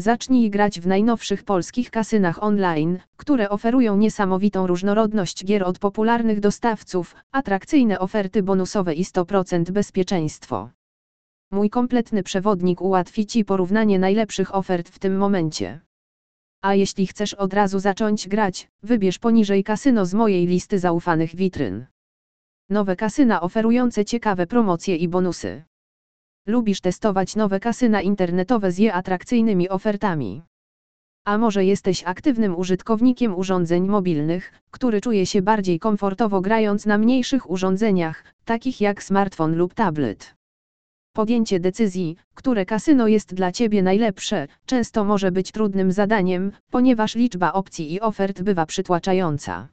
Zacznij grać w najnowszych polskich kasynach online, które oferują niesamowitą różnorodność gier od popularnych dostawców, atrakcyjne oferty bonusowe i 100% bezpieczeństwo. Mój kompletny przewodnik ułatwi Ci porównanie najlepszych ofert w tym momencie. A jeśli chcesz od razu zacząć grać, wybierz poniżej kasyno z mojej listy zaufanych witryn. Nowe kasyna oferujące ciekawe promocje i bonusy. Lubisz testować nowe kasyna internetowe z je atrakcyjnymi ofertami. A może jesteś aktywnym użytkownikiem urządzeń mobilnych, który czuje się bardziej komfortowo grając na mniejszych urządzeniach, takich jak smartfon lub tablet. Podjęcie decyzji, które kasyno jest dla Ciebie najlepsze, często może być trudnym zadaniem, ponieważ liczba opcji i ofert bywa przytłaczająca.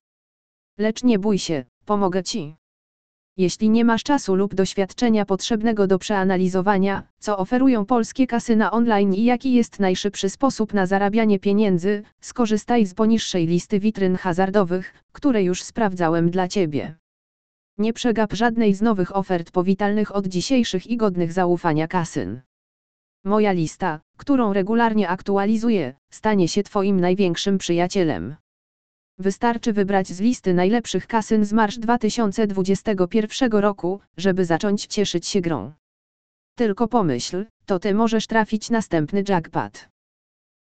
Lecz nie bój się, pomogę Ci. Jeśli nie masz czasu lub doświadczenia potrzebnego do przeanalizowania, co oferują polskie kasyna online i jaki jest najszybszy sposób na zarabianie pieniędzy, skorzystaj z poniższej listy witryn hazardowych, które już sprawdzałem dla Ciebie. Nie przegap żadnej z nowych ofert powitalnych od dzisiejszych i godnych zaufania kasyn. Moja lista, którą regularnie aktualizuję, stanie się Twoim największym przyjacielem. Wystarczy wybrać z listy najlepszych kasyn z marsz 2021 roku, żeby zacząć cieszyć się grą. Tylko pomyśl, to ty możesz trafić następny jackpot.